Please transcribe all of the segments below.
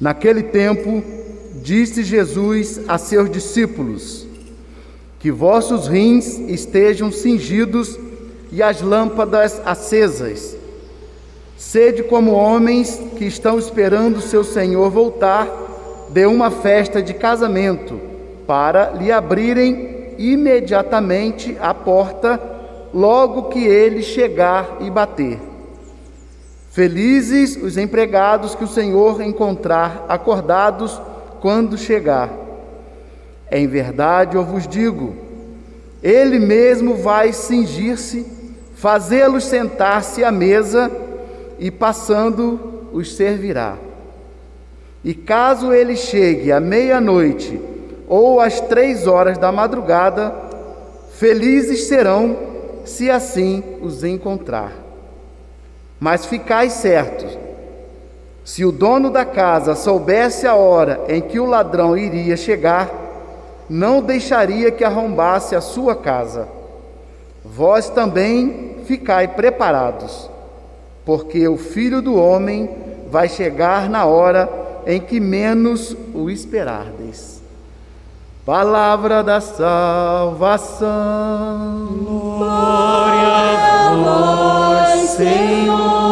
Naquele tempo, disse Jesus a seus discípulos: Que vossos rins estejam cingidos e as lâmpadas acesas. Sede como homens que estão esperando seu Senhor voltar de uma festa de casamento, para lhe abrirem imediatamente a porta logo que ele chegar e bater. Felizes os empregados que o Senhor encontrar acordados quando chegar. Em verdade eu vos digo, ele mesmo vai cingir-se, fazê-los sentar-se à mesa e passando os servirá. E caso ele chegue à meia-noite ou às três horas da madrugada, felizes serão se assim os encontrar. Mas ficai certos: se o dono da casa soubesse a hora em que o ladrão iria chegar, não deixaria que arrombasse a sua casa. Vós também ficai preparados, porque o filho do homem vai chegar na hora em que menos o esperardes. Palavra da salvação. Glória a vós, Senhor.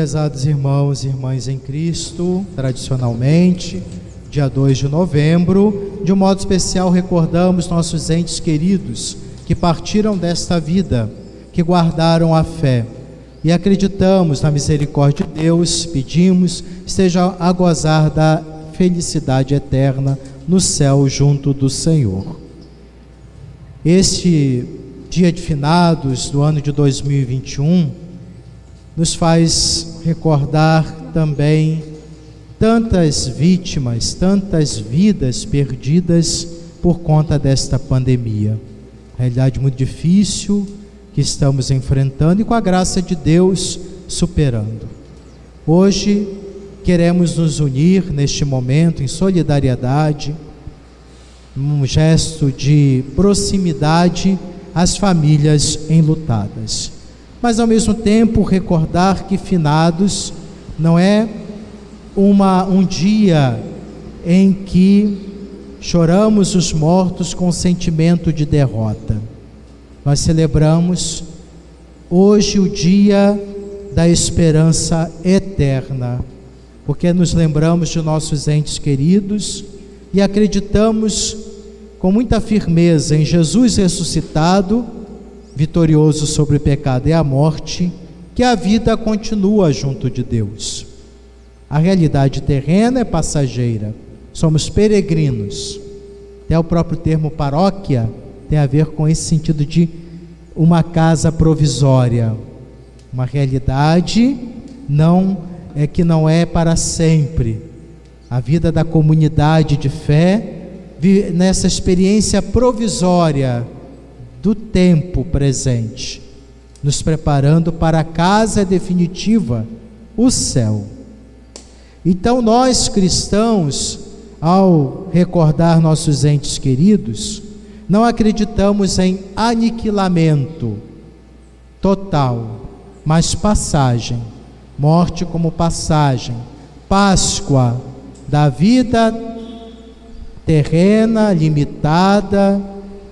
Prezados irmãos e irmãs em Cristo, tradicionalmente, dia 2 de novembro, de um modo especial recordamos nossos entes queridos que partiram desta vida, que guardaram a fé. E acreditamos na misericórdia de Deus, pedimos, esteja a gozar da felicidade eterna no céu junto do Senhor. Este dia de finados do ano de 2021 nos faz recordar também tantas vítimas, tantas vidas perdidas por conta desta pandemia. Realidade muito difícil que estamos enfrentando e com a graça de Deus superando. Hoje queremos nos unir neste momento em solidariedade, um gesto de proximidade às famílias enlutadas. Mas ao mesmo tempo recordar que finados não é uma, um dia em que choramos os mortos com sentimento de derrota. Nós celebramos hoje o dia da esperança eterna, porque nos lembramos de nossos entes queridos e acreditamos com muita firmeza em Jesus ressuscitado, vitorioso sobre o pecado e a morte, que a vida continua junto de Deus. A realidade terrena é passageira, somos peregrinos. Até o próprio termo paróquia tem a ver com esse sentido de uma casa provisória, uma realidade não é que não é para sempre. A vida da comunidade de fé nessa experiência provisória do tempo presente, nos preparando para a casa definitiva, o céu. Então, nós cristãos, ao recordar nossos entes queridos, não acreditamos em aniquilamento total, mas passagem, morte como passagem, Páscoa da vida terrena, limitada,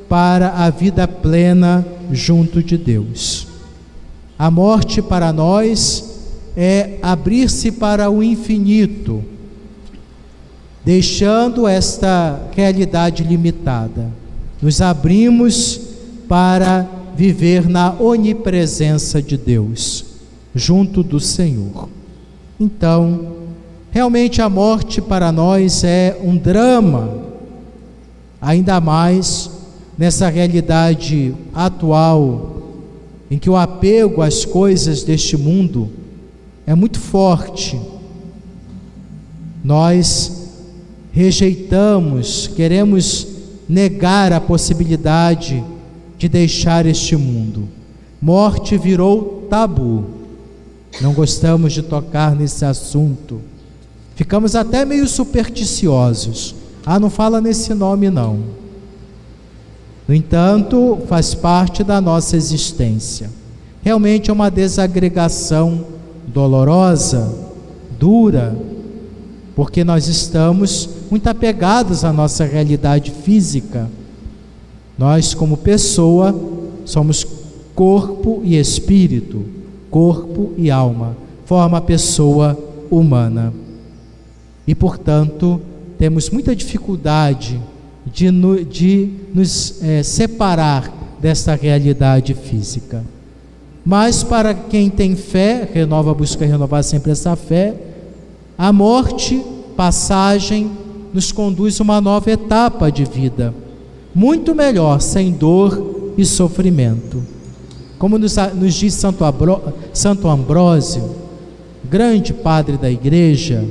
para a vida plena junto de Deus. A morte para nós é abrir-se para o infinito, deixando esta realidade limitada. Nos abrimos para viver na onipresença de Deus, junto do Senhor. Então, realmente a morte para nós é um drama, ainda mais nessa realidade atual, em que o apego às coisas deste mundo é muito forte. Nós rejeitamos, queremos negar a possibilidade de deixar este mundo. Morte virou tabu. Não gostamos de tocar nesse assunto. Ficamos até meio supersticiosos. Ah, não fala nesse nome não. No entanto, faz parte da nossa existência. Realmente é uma desagregação dolorosa, dura, porque nós estamos muito apegados à nossa realidade física. Nós, como pessoa, somos corpo e espírito, corpo e alma, forma a pessoa humana. E, portanto, temos muita dificuldade de, de nos é, separar desta realidade física. Mas para quem tem fé, renova, busca renovar sempre essa fé, a morte, passagem, nos conduz a uma nova etapa de vida muito melhor sem dor e sofrimento. Como nos, nos diz Santo, Abro, Santo Ambrósio, grande padre da igreja,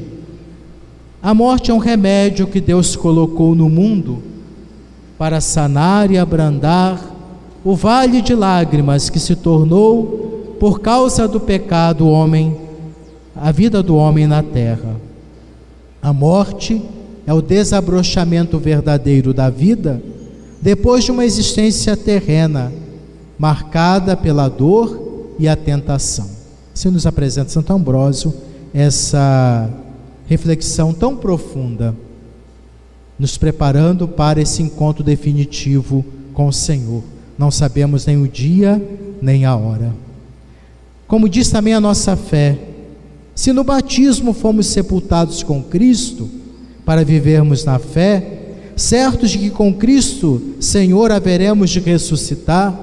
a morte é um remédio que Deus colocou no mundo para sanar e abrandar o vale de lágrimas que se tornou por causa do pecado homem, a vida do homem na terra. A morte é o desabrochamento verdadeiro da vida depois de uma existência terrena marcada pela dor e a tentação. Se nos apresenta Santo Ambrósio essa reflexão tão profunda, nos preparando para esse encontro definitivo com o Senhor. Não sabemos nem o dia nem a hora. Como diz também a nossa fé, se no batismo fomos sepultados com Cristo, para vivermos na fé, certos de que com Cristo, Senhor, haveremos de ressuscitar,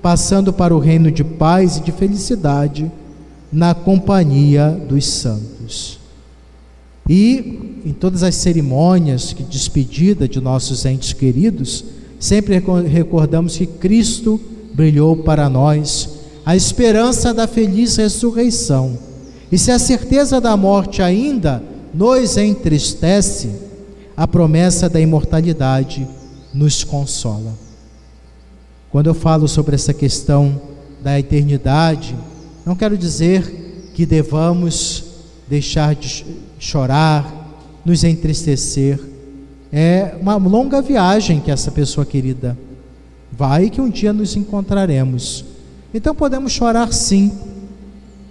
passando para o reino de paz e de felicidade na companhia dos santos. E em todas as cerimônias de despedida de nossos entes queridos, sempre recordamos que Cristo brilhou para nós a esperança da feliz ressurreição. E se a certeza da morte ainda nos entristece, a promessa da imortalidade nos consola. Quando eu falo sobre essa questão da eternidade, não quero dizer que devamos deixar de chorar, nos entristecer. É uma longa viagem que essa pessoa querida vai que um dia nos encontraremos. Então podemos chorar sim,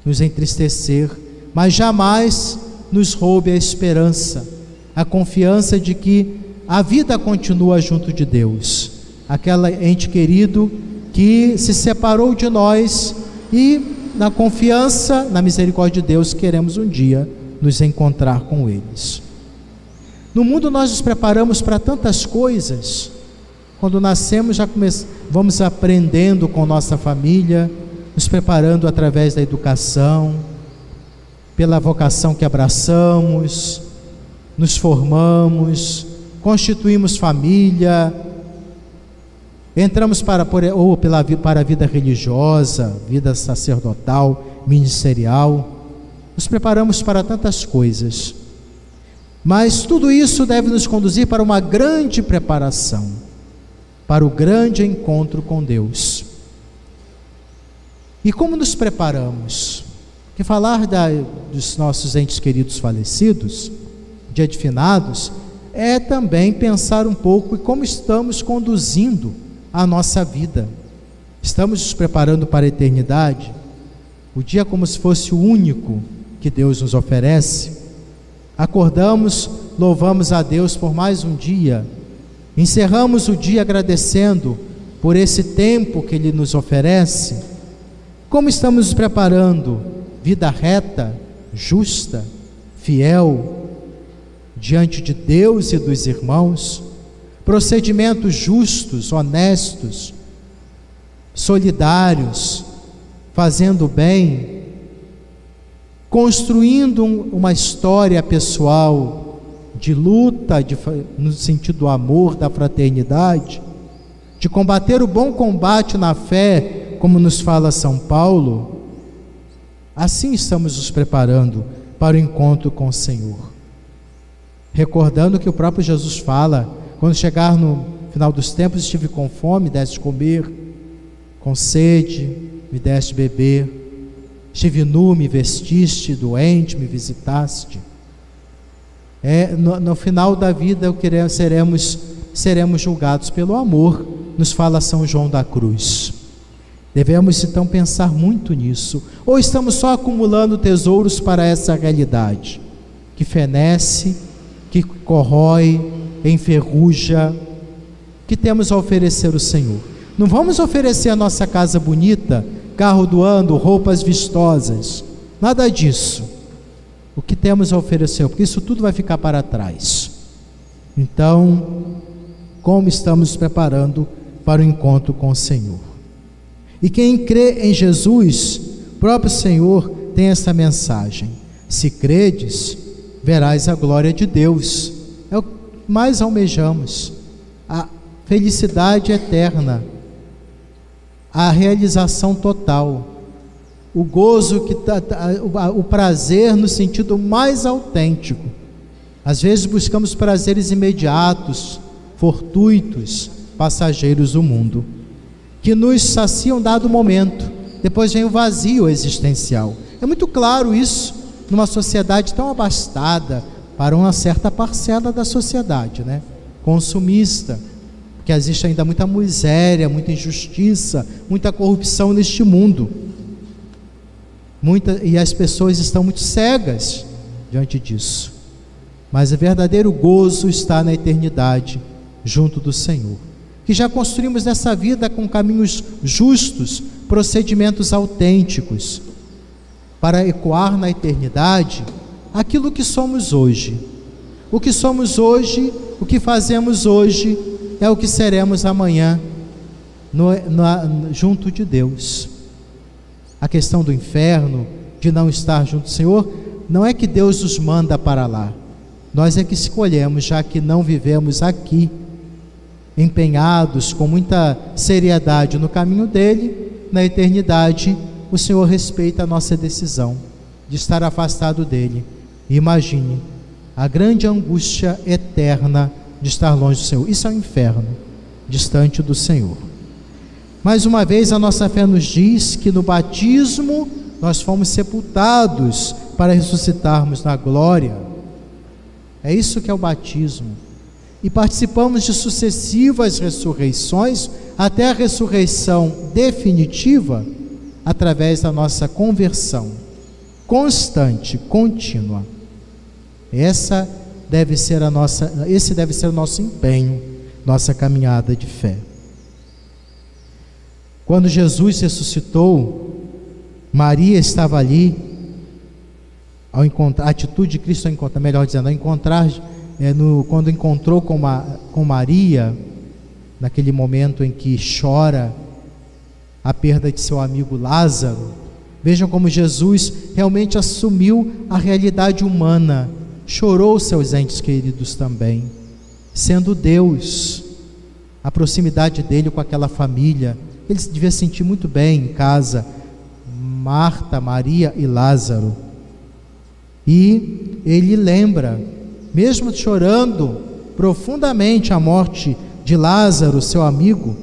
nos entristecer, mas jamais nos roube a esperança a confiança de que a vida continua junto de Deus. Aquela ente querido que se separou de nós e, na confiança, na misericórdia de Deus, queremos um dia nos encontrar com eles. No mundo nós nos preparamos para tantas coisas. Quando nascemos, já vamos aprendendo com nossa família, nos preparando através da educação, pela vocação que abraçamos, nos formamos, constituímos família, entramos para, ou pela, para a vida religiosa, vida sacerdotal, ministerial, nos preparamos para tantas coisas. Mas tudo isso deve nos conduzir para uma grande preparação, para o grande encontro com Deus. E como nos preparamos? Que falar da, dos nossos entes queridos falecidos de finados, é também pensar um pouco em como estamos conduzindo a nossa vida. Estamos nos preparando para a eternidade? O dia como se fosse o único que Deus nos oferece. Acordamos, louvamos a Deus por mais um dia, Encerramos o dia agradecendo por esse tempo que Ele nos oferece. Como estamos nos preparando? Vida reta, justa, fiel, diante de Deus e dos irmãos? Procedimentos justos, honestos, solidários, fazendo bem, construindo uma história pessoal de luta de, no sentido do amor, da fraternidade, de combater o bom combate na fé, como nos fala São Paulo, assim estamos nos preparando para o encontro com o Senhor. Recordando que o próprio Jesus fala: quando chegar no final dos tempos, estive com fome, deste comer, com sede, me deste beber, estive nu, me vestiste, doente, me visitaste. É, no, no final da vida seremos, seremos julgados pelo amor, nos fala São João da Cruz. Devemos então pensar muito nisso. Ou estamos só acumulando tesouros para essa realidade, que fenece, que corrói, enferruja, que temos a oferecer o Senhor. Não vamos oferecer a nossa casa bonita, carro do ano, roupas vistosas, nada disso o que temos a oferecer, porque isso tudo vai ficar para trás. Então, como estamos nos preparando para o encontro com o Senhor? E quem crê em Jesus, próprio Senhor, tem essa mensagem: se credes, verás a glória de Deus. É o que mais almejamos, a felicidade eterna, a realização total o gozo que tá, tá, o prazer no sentido mais autêntico. Às vezes buscamos prazeres imediatos, fortuitos, passageiros do mundo, que nos saciam dado momento. Depois vem o vazio existencial. É muito claro isso numa sociedade tão abastada para uma certa parcela da sociedade, né? Consumista, porque existe ainda muita miséria, muita injustiça, muita corrupção neste mundo. Muita, e as pessoas estão muito cegas diante disso. Mas o verdadeiro gozo está na eternidade, junto do Senhor. Que já construímos nessa vida com caminhos justos, procedimentos autênticos, para ecoar na eternidade aquilo que somos hoje. O que somos hoje, o que fazemos hoje, é o que seremos amanhã, no, no, junto de Deus a questão do inferno, de não estar junto do Senhor, não é que Deus nos manda para lá. Nós é que escolhemos, já que não vivemos aqui, empenhados com muita seriedade no caminho dele, na eternidade, o Senhor respeita a nossa decisão de estar afastado dele. Imagine a grande angústia eterna de estar longe do Senhor. Isso é o um inferno, distante do Senhor. Mais uma vez, a nossa fé nos diz que no batismo nós fomos sepultados para ressuscitarmos na glória. É isso que é o batismo. E participamos de sucessivas ressurreições até a ressurreição definitiva através da nossa conversão constante, contínua. Essa deve ser a nossa, esse deve ser o nosso empenho, nossa caminhada de fé. Quando Jesus ressuscitou, Maria estava ali, ao encontrar, a atitude de Cristo ao encontrar, melhor dizendo, ao encontrar, é, no, quando encontrou com, Ma, com Maria, naquele momento em que chora a perda de seu amigo Lázaro, vejam como Jesus realmente assumiu a realidade humana, chorou seus entes queridos também, sendo Deus, a proximidade dele com aquela família, ele devia sentir muito bem em casa, Marta, Maria e Lázaro. E ele lembra, mesmo chorando profundamente a morte de Lázaro, seu amigo,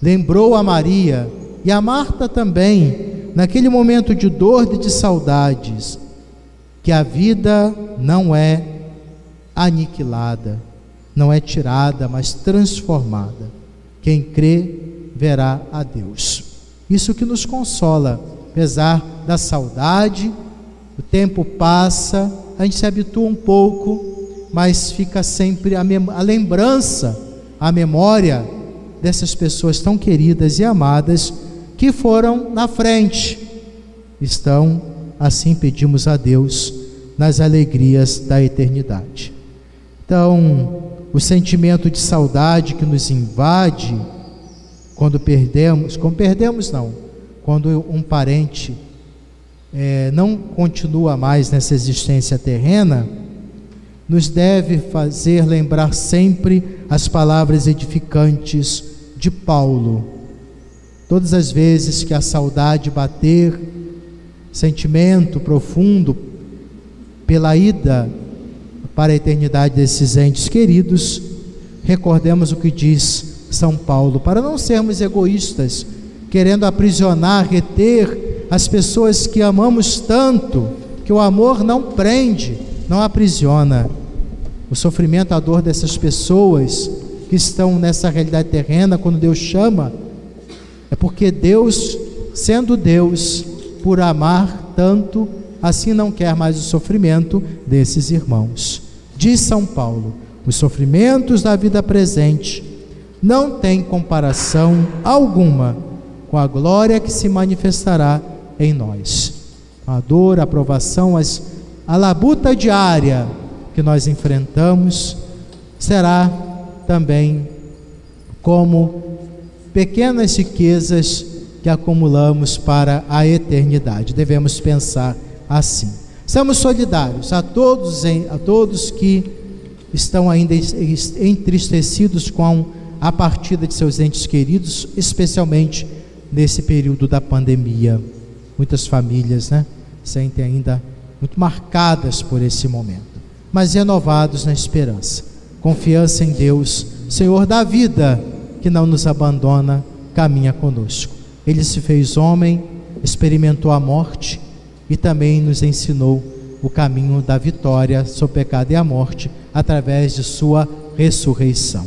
lembrou a Maria e a Marta também, naquele momento de dor e de saudades, que a vida não é aniquilada, não é tirada, mas transformada. Quem crê verá a Deus. Isso que nos consola, apesar da saudade, o tempo passa, a gente se habitua um pouco, mas fica sempre a, a lembrança, a memória dessas pessoas tão queridas e amadas que foram na frente. Estão, assim pedimos a Deus, nas alegrias da eternidade. Então, o sentimento de saudade que nos invade quando perdemos, quando perdemos não, quando um parente é, não continua mais nessa existência terrena, nos deve fazer lembrar sempre as palavras edificantes de Paulo. Todas as vezes que a saudade bater, sentimento profundo pela ida para a eternidade desses entes queridos, recordemos o que diz São Paulo, para não sermos egoístas, querendo aprisionar, reter as pessoas que amamos tanto, que o amor não prende, não aprisiona. O sofrimento, a dor dessas pessoas que estão nessa realidade terrena, quando Deus chama, é porque Deus, sendo Deus, por amar tanto, assim não quer mais o sofrimento desses irmãos. Diz São Paulo: os sofrimentos da vida presente não têm comparação alguma com a glória que se manifestará em nós. A dor, a provação, as, a labuta diária que nós enfrentamos será também como pequenas riquezas que acumulamos para a eternidade. Devemos pensar assim. Somos solidários a todos, a todos que estão ainda entristecidos com a partida de seus entes queridos, especialmente nesse período da pandemia. Muitas famílias, né, sentem ainda muito marcadas por esse momento, mas renovados na esperança, confiança em Deus, Senhor da vida, que não nos abandona, caminha conosco. Ele se fez homem, experimentou a morte e também nos ensinou o caminho da vitória sobre o pecado e a morte através de sua ressurreição.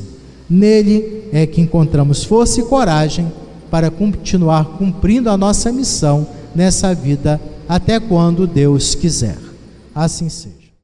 Nele é que encontramos força e coragem para continuar cumprindo a nossa missão nessa vida até quando Deus quiser. Assim seja.